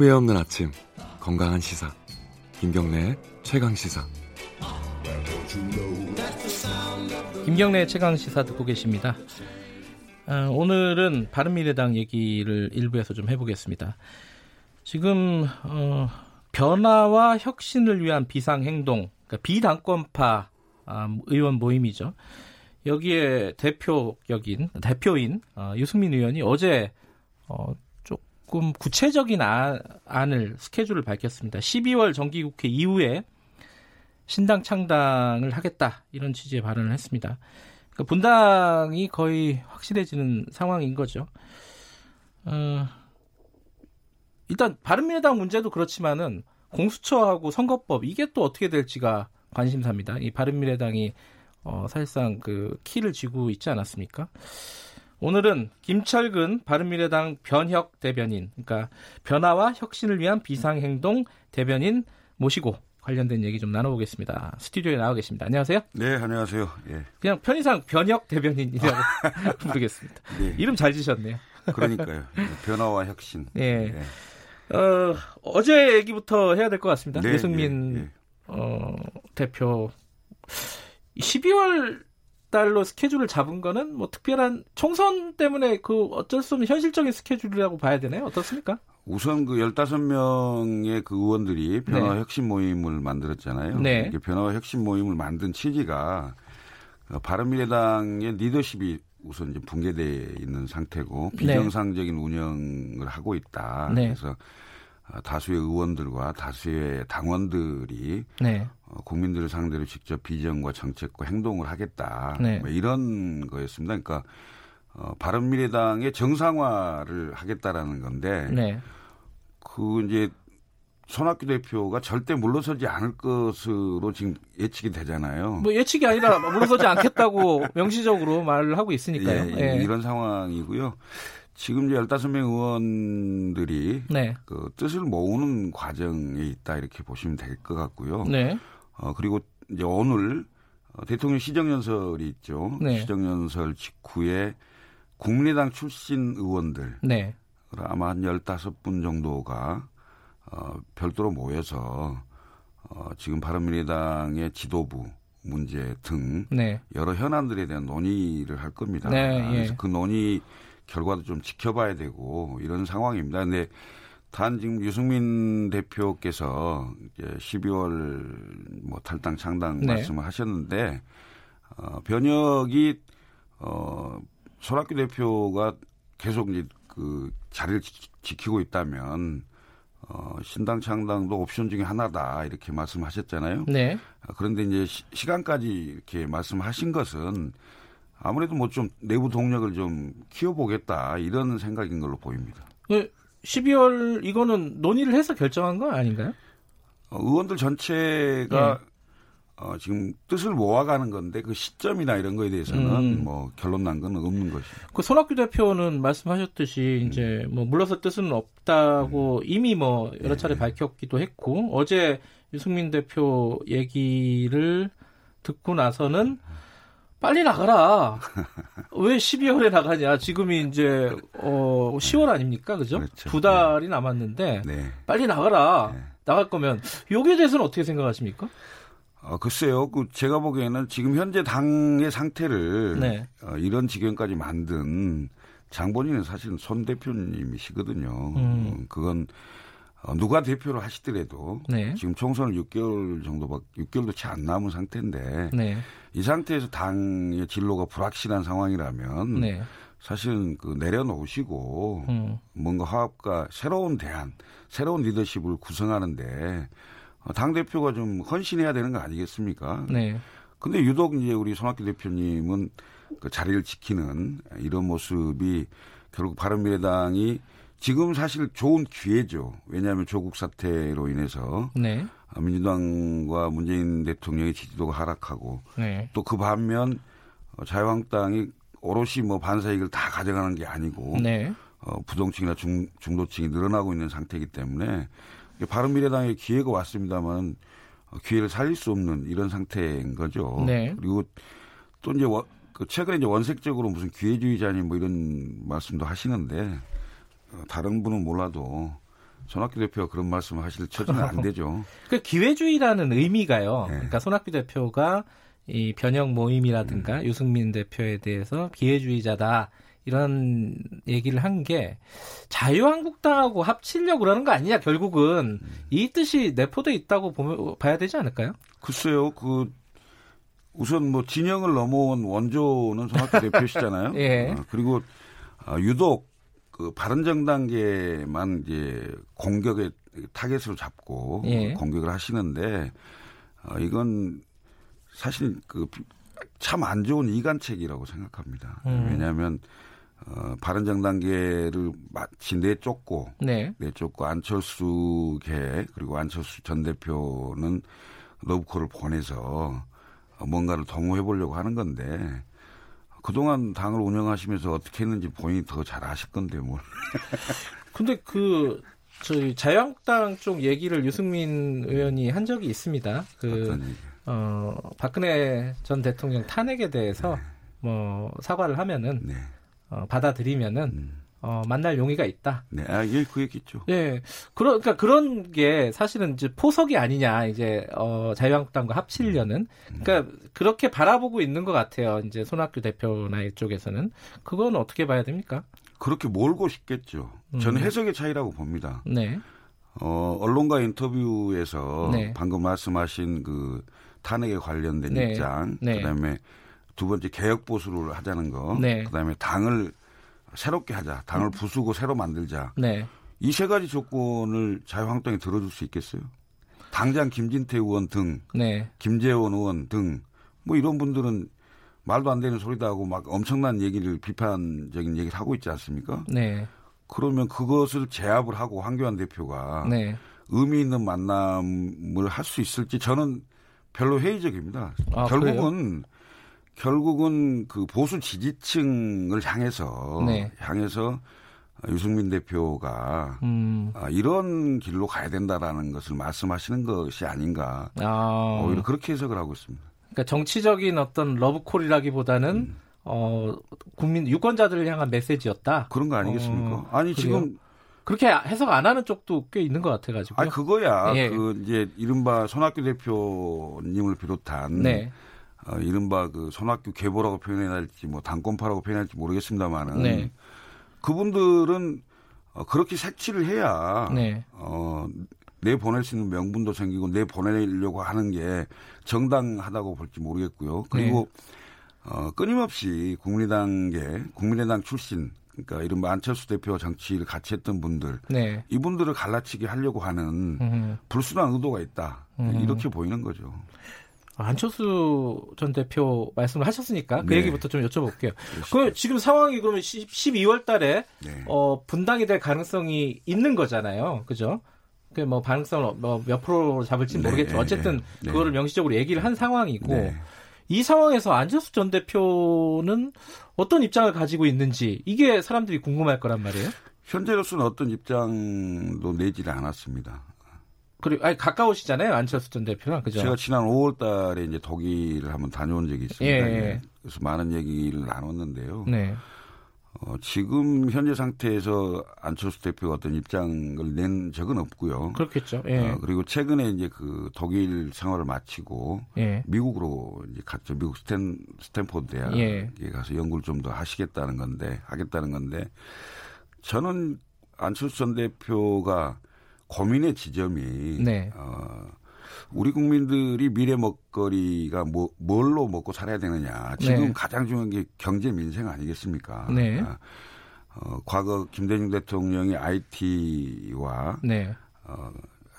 후회 없는 아침 건강한 시사 김경래의 최강 시사 김경래 최강 시사 듣고 계십니다. 아, 오늘은 바른미래당 얘기를 일부에서 좀 해보겠습니다. 지금 어, 변화와 혁신을 위한 비상 행동, 그러니까 비당권파 아, 의원 모임이죠. 여기에 대표격인 대표인 어, 유승민 의원이 어제 어, 조금 구체적인 안, 안을 스케줄을 밝혔습니다. 12월 정기국회 이후에 신당 창당을 하겠다 이런 취지의 발언을 했습니다. 그러니까 분당이 거의 확실해지는 상황인 거죠. 어, 일단 바른미래당 문제도 그렇지만은 공수처하고 선거법 이게 또 어떻게 될지가 관심사입니다. 이 바른미래당이 어, 사실상 그 키를 쥐고 있지 않았습니까? 오늘은 김철근 바른미래당 변혁 대변인, 그러니까 변화와 혁신을 위한 비상행동 대변인 모시고 관련된 얘기 좀 나눠보겠습니다. 스튜디오에 나와 계십니다. 안녕하세요. 네, 안녕하세요. 예. 그냥 편의상 변혁 대변인이라고 부르겠습니다. 네. 이름 잘 지셨네요. 그러니까요. 변화와 혁신. 예. 예. 어, 어제 얘기부터 해야 될 것 같습니다. 네, 유승민 네, 네. 어, 대표 12월 달로 스케줄을 잡은 거는 뭐 특별한 총선 때문에 그 어쩔 수 없는 현실적인 스케줄이라고 봐야 되나요? 어떻습니까? 우선 그 15명의 그 의원들이 변화 네. 혁신 모임을 만들었잖아요. 네. 변화 혁신 모임을 만든 취지가 어, 바른미래당의 리더십이 우선 이제 붕괴돼 있는 상태고 네. 비정상적인 네. 운영을 하고 있다. 네. 그래서 어, 다수의 의원들과 다수의 당원들이 네. 어, 국민들을 상대로 직접 비전과 정책과 행동을 하겠다. 네. 뭐 이런 거였습니다. 그러니까 어, 바른미래당의 정상화를 하겠다라는 건데 네. 그 이제 손학규 대표가 절대 물러서지 않을 것으로 지금 예측이 되잖아요. 뭐 예측이 아니라 물러서지 않겠다고 명시적으로 말을 하고 있으니까요. 예, 예. 이런 상황이고요. 지금 이제 15명 의원들이 네. 그 뜻을 모으는 과정에 있다 이렇게 보시면 될 것 같고요. 네. 어, 그리고 이제 오늘 어, 대통령 시정연설이 있죠. 네. 시정연설 직후에 국민의당 출신 의원들 네. 아마 한 15분 정도가 어, 별도로 모여서 어, 지금 바른미래당의 지도부 문제 등 네. 여러 현안들에 대한 논의를 할 겁니다. 네, 예. 그래서 그 논의 결과도 좀 지켜봐야 되고 이런 상황입니다. 근데 단 지금 유승민 대표께서 이제 12월 뭐 탈당 창당 네. 말씀을 하셨는데 어, 변혁이 어 손학규 대표가 계속 이제 그 자리를 지, 키고 있다면 어, 신당 창당도 옵션 중에 하나다 이렇게 말씀하셨잖아요. 네. 그런데 이제 시, 간까지 이렇게 말씀하신 것은 아무래도 뭐 좀 내부 동력을 좀 키워보겠다 이런 생각인 걸로 보입니다. 12월 이거는 논의를 해서 결정한 거 아닌가요? 어, 의원들 전체가 네. 어, 지금 뜻을 모아가는 건데 그 시점이나 이런 거에 대해서는 음. 뭐 결론 난 건 없는 것이죠. 그 손학규 대표는 말씀하셨듯이 음. 이제 뭐 물러설 뜻은 없다고 음. 이미 뭐 여러 차례 네. 밝혔기도 했고 어제 유승민 대표 얘기를 듣고 나서는 빨리 나가라. 왜 12월에 나가냐? 지금이 이제 어 10월 아닙니까? 그죠? 그렇죠. 두 달이 남았는데 네. 빨리 나가라. 네. 나갈 거면 여기에 대해서는 어떻게 생각하십니까? 어, 글쎄요. 그 제가 보기에는 지금 현재 당의 상태를 네. 어, 이런 지경까지 만든 장본인은 사실은 손 대표님이시거든요. 음. 그건 어, 누가 대표를 하시더라도 네. 지금 총선을 6개월 정도밖 6개월도 채 안 남은 상태인데 네. 이 상태에서 당의 진로가 불확실한 상황이라면 네. 사실은 그 내려놓으시고 음. 뭔가 화합과 새로운 대안, 새로운 리더십을 구성하는데 어, 당 대표가 좀 헌신해야 되는 거 아니겠습니까? 네. 근데 유독 이제 우리 손학규 대표님은 그 자리를 지키는 이런 모습이 결국 바른미래당이 지금 사실 좋은 기회죠. 왜냐하면 조국 사태로 인해서 네. 민주당과 문재인 대통령의 지지도가 하락하고 네. 또그 반면 어, 자유한국당이 오롯이 뭐 반사익을 다 가져가는 게 아니고 네. 어, 부동층이나 중, 중도층이 늘어나고 있는 상태이기 때문에 바른미래당의 기회가 왔습니다만 어, 기회를 살릴 수 없는 이런 상태인 거죠. 네. 그리고 또 이제 원, 그 최근에 이제 원색적으로 무슨 기회주의자니 뭐 이런 말씀도 하시는데 어, 다른 분은 몰라도 손학규 대표가 그런 말씀을 하실 처지는 안 되죠. 그 기회주의라는 의미가요. 네. 그러니까 손학규 대표가 이 변형 모임이라든가 음. 유승민 대표에 대해서 기회주의자다 이런 얘기를 한 게 자유한국당하고 합치려고 그러는 거 아니냐 결국은 음. 이 뜻이 내포돼 있다고 보면 봐야 되지 않을까요? 글쎄요, 그 우선 뭐 진영을 넘어온 원조는 손학규 대표시잖아요. 예. 어, 그리고 어, 유독 그 바른정당계만 이제 공격의 타겟으로 잡고 예. 공격을 하시는데 어, 이건 사실 그 참 안 좋은 이간책이라고 생각합니다. 음. 왜냐하면 어, 바른정당계를 마치 내쫓고 네. 내쫓고 안철수계 그리고 안철수 전 대표는 러브콜을 보내서 뭔가를 동호해 보려고 하는 건데 그동안 당을 운영하시면서 어떻게 했는지 본인이 더 잘 아실 건데 뭘. 근데 그 저희 자유한국당 쪽 얘기를 유승민 의원이 한 적이 있습니다. 그 어, 박근혜 전 대통령 탄핵에 대해서 네. 뭐 사과를 하면은 네. 어, 받아들이면은 음. 어, 만날 용의가 있다. 네, 아, 예, 그 얘기죠. 예. 그러, 그러 니까 그런 게 사실은 이제 포석이 아니냐, 이제, 어, 자유한국당과 합치려는. 그러니까 그렇게 바라보고 있는 것 같아요. 이제 손학규 대표나 이쪽에서는. 그건 어떻게 봐야 됩니까? 그렇게 몰고 싶겠죠. 저는 음. 해석의 차이라고 봅니다. 네. 어, 언론과 인터뷰에서 네. 방금 말씀하신 그 탄핵에 관련된 네. 입장, 네. 그 다음에 두 번째 개혁 보수를 하자는 거, 네. 그다음에 당을 새롭게 하자. 당을 음. 부수고 새로 만들자. 네. 이 세 가지 조건을 자유한국당이 들어줄 수 있겠어요? 당장 김진태 의원 등, 네. 김재원 의원 등, 뭐 이런 분들은 말도 안 되는 소리도 하고 막 엄청난 얘기를 비판적인 얘기를 하고 있지 않습니까? 네. 그러면 그것을 제압을 하고 황교안 대표가 네. 의미 있는 만남을 할 수 있을지 저는 별로 회의적입니다. 아, 결국은 그래요? 결국은 그 보수 지지층을 향해서 네. 향해서 유승민 대표가 음. 아, 이런 길로 가야 된다라는 것을 말씀하시는 것이 아닌가 아. 오히려 그렇게 해석을 하고 있습니다. 그러니까 정치적인 어떤 러브콜이라기보다는 음. 어, 국민 유권자들을 향한 메시지였다. 그런 거 아니겠습니까? 어, 아니 그래요? 지금 그렇게 해석 안 하는 쪽도 꽤 있는 것 같아가지고. 아니 그거야. 예. 그 이제 이른바 손학규 대표님을 비롯한. 네. 어, 이른바 그 손학규 계보라고 표현해야 할지 뭐 당권파라고 표현해야 할지 모르겠습니다만은 네. 그분들은 어, 그렇게 색칠을 해야 네. 어, 내 보낼 수 있는 명분도 생기고 내 보내려고 하는 게 정당하다고 볼지 모르겠고요. 그리고 네. 어, 끊임없이 국민의당계 국민의당 출신 그러니까 이른바 안철수 대표 정치를 같이 했던 분들 네. 이분들을 갈라치게 하려고 하는 음. 불순한 의도가 있다 음. 이렇게 보이는 거죠. 안철수 전 대표 말씀을 하셨으니까 그 네. 얘기부터 좀 여쭤볼게요. 그 지금 상황이 그러면 12월 달에 네. 어, 분당이 될 가능성이 있는 거잖아요. 그죠? 그뭐 가능성을 뭐몇 프로 잡을지 네. 모르겠지만 네. 어쨌든 네. 그거를 명시적으로 얘기를 한 상황이고 네. 이 상황에서 안철수 전 대표는 어떤 입장을 가지고 있는지 이게 사람들이 궁금할 거란 말이에요. 현재로서는 어떤 입장도 내지를 않았습니다. 그리고 아니 가까우시잖아요 안철수 전 대표랑 그죠? 제가 지난 5월달에 이제 독일을 한번 다녀온 적이 있습니다. 예, 예. 그래서 많은 얘기를 나눴는데요. 네. 어, 지금 현재 상태에서 안철수 대표가 어떤 입장을 낸 적은 없고요. 그렇겠죠. 예. 어, 그리고 최근에 이제 그 독일 생활을 마치고 예. 미국으로 이제 갔죠. 미국 스탠 스탠포드 대학에 예. 가서 연구를 좀 더 하시겠다는 건데 하겠다는 건데 저는 안철수 전 대표가 고민의 지점이 네. 어, 우리 국민들이 미래 먹거리가 뭐 뭘로 먹고 살아야 되느냐. 지금 네. 가장 중요한 게 경제 민생 아니겠습니까? 네. 어, 어 과거 김대중 대통령이 IT와 네. 어,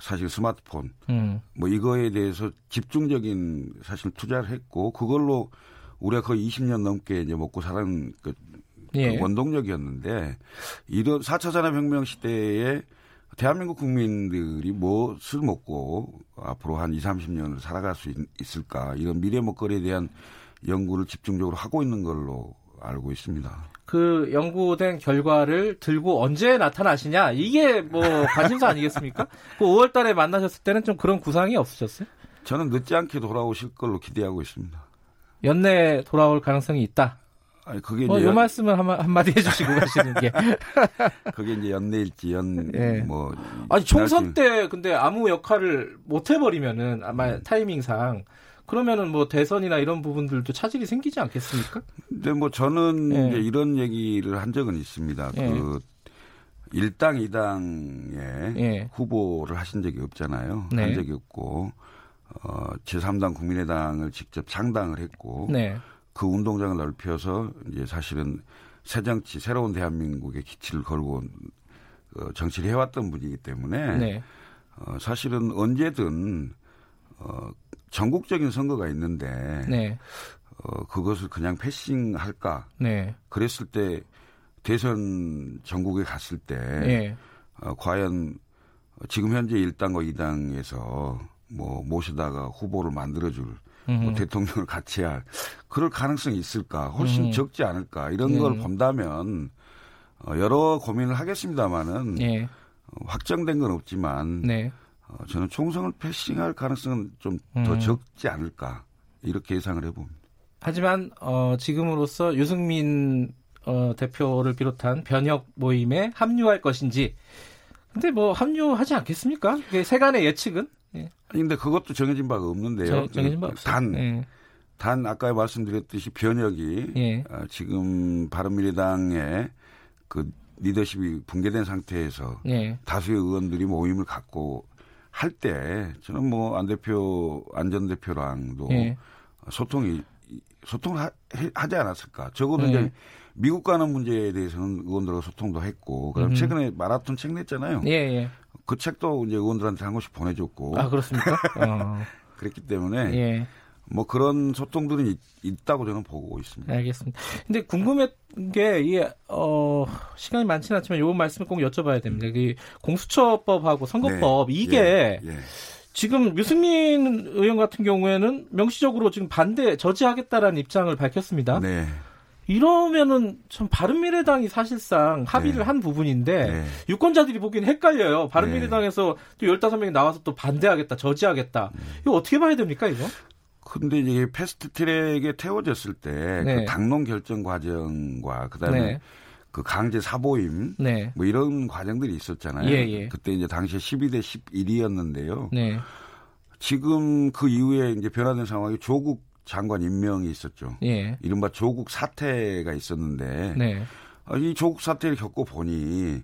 사실 스마트폰 음. 뭐 이거에 대해서 집중적인 사실 투자를 했고 그걸로 우리가 거의 20년 넘게 이제 먹고 사는 그 예. 그 원동력이었는데 이런 4차 산업혁명 시대에 대한민국 국민들이 무엇을 먹고 앞으로 한 2, 30년을 살아갈 수 있, 을까 이런 미래 먹거리에 대한 연구를 집중적으로 하고 있는 걸로 알고 있습니다. 그 연구된 결과를 들고 언제 나타나시냐 이게 뭐 관심사 아니겠습니까? 그 5월 달에 만나셨을 때는 좀 그런 구상이 없으셨어요? 저는 늦지 않게 돌아오실 걸로 기대하고 있습니다. 연내 돌아올 가능성이 있다. 아니 그게 뭐, 요 말씀을 한, 한마디 해주시고 가시는 게. 그게 이제 연내일지 연, 예. 뭐. 아니, 총선 때 근데 아무 역할을 못 해버리면은 아마 음. 타이밍상 그러면은 뭐 대선이나 이런 부분들도 차질이 생기지 않겠습니까? 근데 뭐 저는 예. 이제 이런 얘기를 한 적은 있습니다. 예. 그 일당 이당에 예. 후보를 하신 적이 없잖아요. 네. 한 적이 없고 어 제3당 국민의당을 직접 창당을 했고 네. 그 운동장을 넓혀서 이제 사실은 새 정치 새로운 대한민국의 기치를 걸고 어, 정치를 해왔던 분이기 때문에 네. 어, 사실은 언제든 어, 전국적인 선거가 있는데 네. 어, 그것을 그냥 패싱할까? 네. 그랬을 때 대선 전국에 갔을 때 네. 어, 과연 지금 현재 1당과 2당에서 뭐 모시다가 후보를 만들어줄 뭐 대통령을 같이 할 그럴 가능성이 있을까? 훨씬 음. 적지 않을까? 이런 걸 네. 본다면 어, 여러 고민을 하겠습니다만은 네. 어, 확정된 건 없지만 네. 어, 저는 총선을 패싱할 가능성은 좀더 음. 적지 않을까 이렇게 예상을 해봅니다. 하지만 어, 지금으로서 유승민 어, 대표를 비롯한 변혁 모임에 합류할 것인지 근데 뭐 합류하지 않겠습니까? 세간의 예측은? 예. 아니 근데 그것도 정해진 바가 없는데요. 정, 해진 바없 단, 예. 단 아까 말씀드렸듯이 변혁이 예. 어, 지금 바른미래당의 그 리더십이 붕괴된 상태에서 예. 다수의 의원들이 모임을 갖고 할 때 저는 뭐 안 대표 안전 대표랑도 예. 소통이 소통을 하, 하지 않았을까. 적어도 예. 이제 미국 가는 문제에 대해서는 의원들과 소통도 했고, 그다음 음. 최근에 마라톤 책 냈잖아요. 예, 예. 그 책도 이제 의원들한테 한 권씩 보내줬고. 아 그렇습니까? 어. 그랬기 때문에 예. 뭐 그런 소통들은 있, 다고 저는 보고 있습니다. 알겠습니다. 근데 궁금한 게 이게 어 시간이 많지는 않지만 요 말씀을 꼭 여쭤봐야 됩니다. 이 공수처법하고 선거법 네. 이게 예. 예. 지금 유승민 의원 같은 경우에는 명시적으로 지금 반대 저지하겠다라는 입장을 밝혔습니다. 네. 이러면은 참 바른미래당이 사실상 합의를 네. 한 부분인데 네. 유권자들이 보기엔 헷갈려요. 바른미래당에서 네. 또 15명이 나와서 또 반대하겠다, 저지하겠다. 음. 이거 어떻게 봐야 됩니까, 이거? 근데 이게 패스트 트랙에 태워졌을 때그 네. 당론 결정 과정과 그다음에 네. 그 강제 사보임 네. 뭐 이런 과정들이 있었잖아요. 예, 예. 그때 이제 당시에 12대 11이었는데요. 지금 그 이후에 이제 변화된 상황이 조국 장관 임명이 있었죠. 예. 이른바 조국 사태가 있었는데 네. 아, 이 조국 사태를 겪고 보니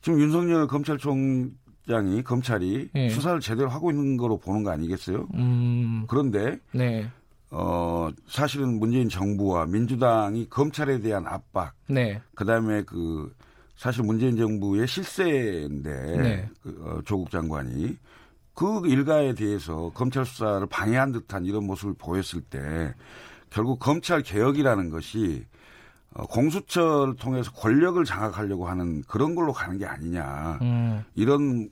지금 윤석열 검찰총장이 검찰이 예. 수사를 제대로 하고 있는 거로 보는 거 아니겠어요? 음. 그런데 네. 어 사실은 문재인 정부와 민주당이 검찰에 대한 압박, 네. 그다음에 그 사실 문재인 정부의 실세인데 네. 그, 어, 조국 장관이 그 일가에 대해서 검찰 수사를 방해한 듯한 이런 모습을 보였을 때 결국 검찰 개혁이라는 것이 어, 공수처를 통해서 권력을 장악하려고 하는 그런 걸로 가는 게 아니냐 음. 이런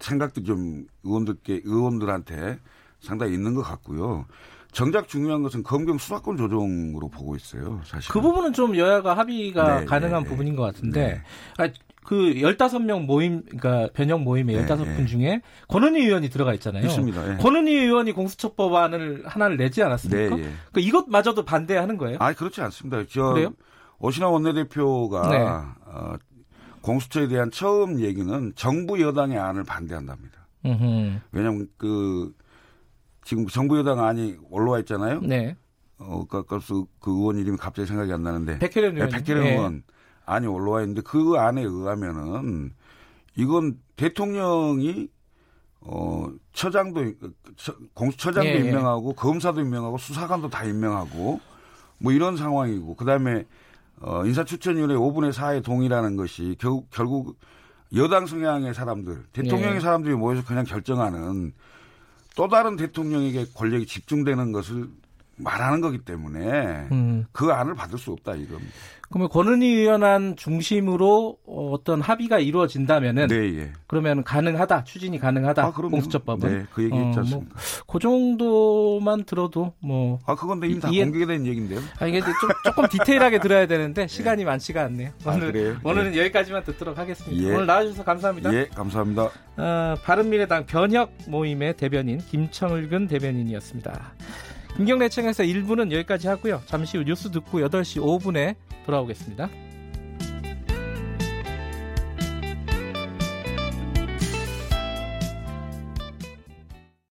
생각도 좀 의원들께 의원들한테 상당히 있는 것 같고요. 정작 중요한 것은 검경 수사권 조정으로 보고 있어요. 사실 그 부분은 좀 여야가 합의가 네, 가능한 네, 부분인 것 같은데 네. 아, 그 15명 모임, 그러니까 변형 모임에 네, 15분 네. 중에 권은희 의원이 들어가 있잖아요. 있습니다. 네. 권은희 의원이 공수처 법안을 하나를 내지 않았습니까? 네, 예. 그 이것마저도 반대하는 거예요? 아, 그렇지 않습니다. 저 그래요? 오신환 원내대표가 네. 어, 공수처에 대한 처음 얘기는 정부 여당의 안을 반대한답니다. 음흠. 왜냐하면 그 지금 정부 여당 안이 올라와 있잖아요. 네. 어, 그, 그, 그 의원 이름이 갑자기 생각이 안 나는데. 백혜련 네, 의원. 네, 백혜련 의원. 안이 올라와 있는데 그 안에 의하면은 이건 대통령이 어 처장도 공수처장도 예, 예. 임명하고 예. 검사도 임명하고 수사관도 다 임명하고 뭐 이런 상황이고 그다음에 어 인사추천위원회 5분의 4의 동의라는 것이 결국 결국 여당 성향의 사람들 대통령의 예. 사람들이 모여서 그냥 결정하는 또 다른 대통령에게 권력이 집중되는 것을 말하는 거기 때문에 음. 그 안을 받을 수 없다 이겁니다. 그러면 권은희 의원안 중심으로 어떤 합의가 이루어진다면은 네, 예. 그러면 가능하다 추진이 가능하다 아, 공수처법은 네, 그 얘기했지 어, 뭐, 그 정도만 들어도 뭐 아 그건 이미 다 이해... 공개된 얘기인데요. 아 이게 좀, 조금 디테일하게 들어야 되는데 시간이 네. 많지가 않네요. 아, 오늘 그래요? 오늘은 네. 여기까지만 듣도록 하겠습니다. 예. 오늘 나와주셔서 감사합니다. 예, 감사합니다. 어, 바른미래당 변혁 모임의 대변인 김청을근 대변인이었습니다. 김경래 청에서 1부는 여기까지 하고요. 잠시 후 뉴스 듣고 8시 5분에 돌아오겠습니다.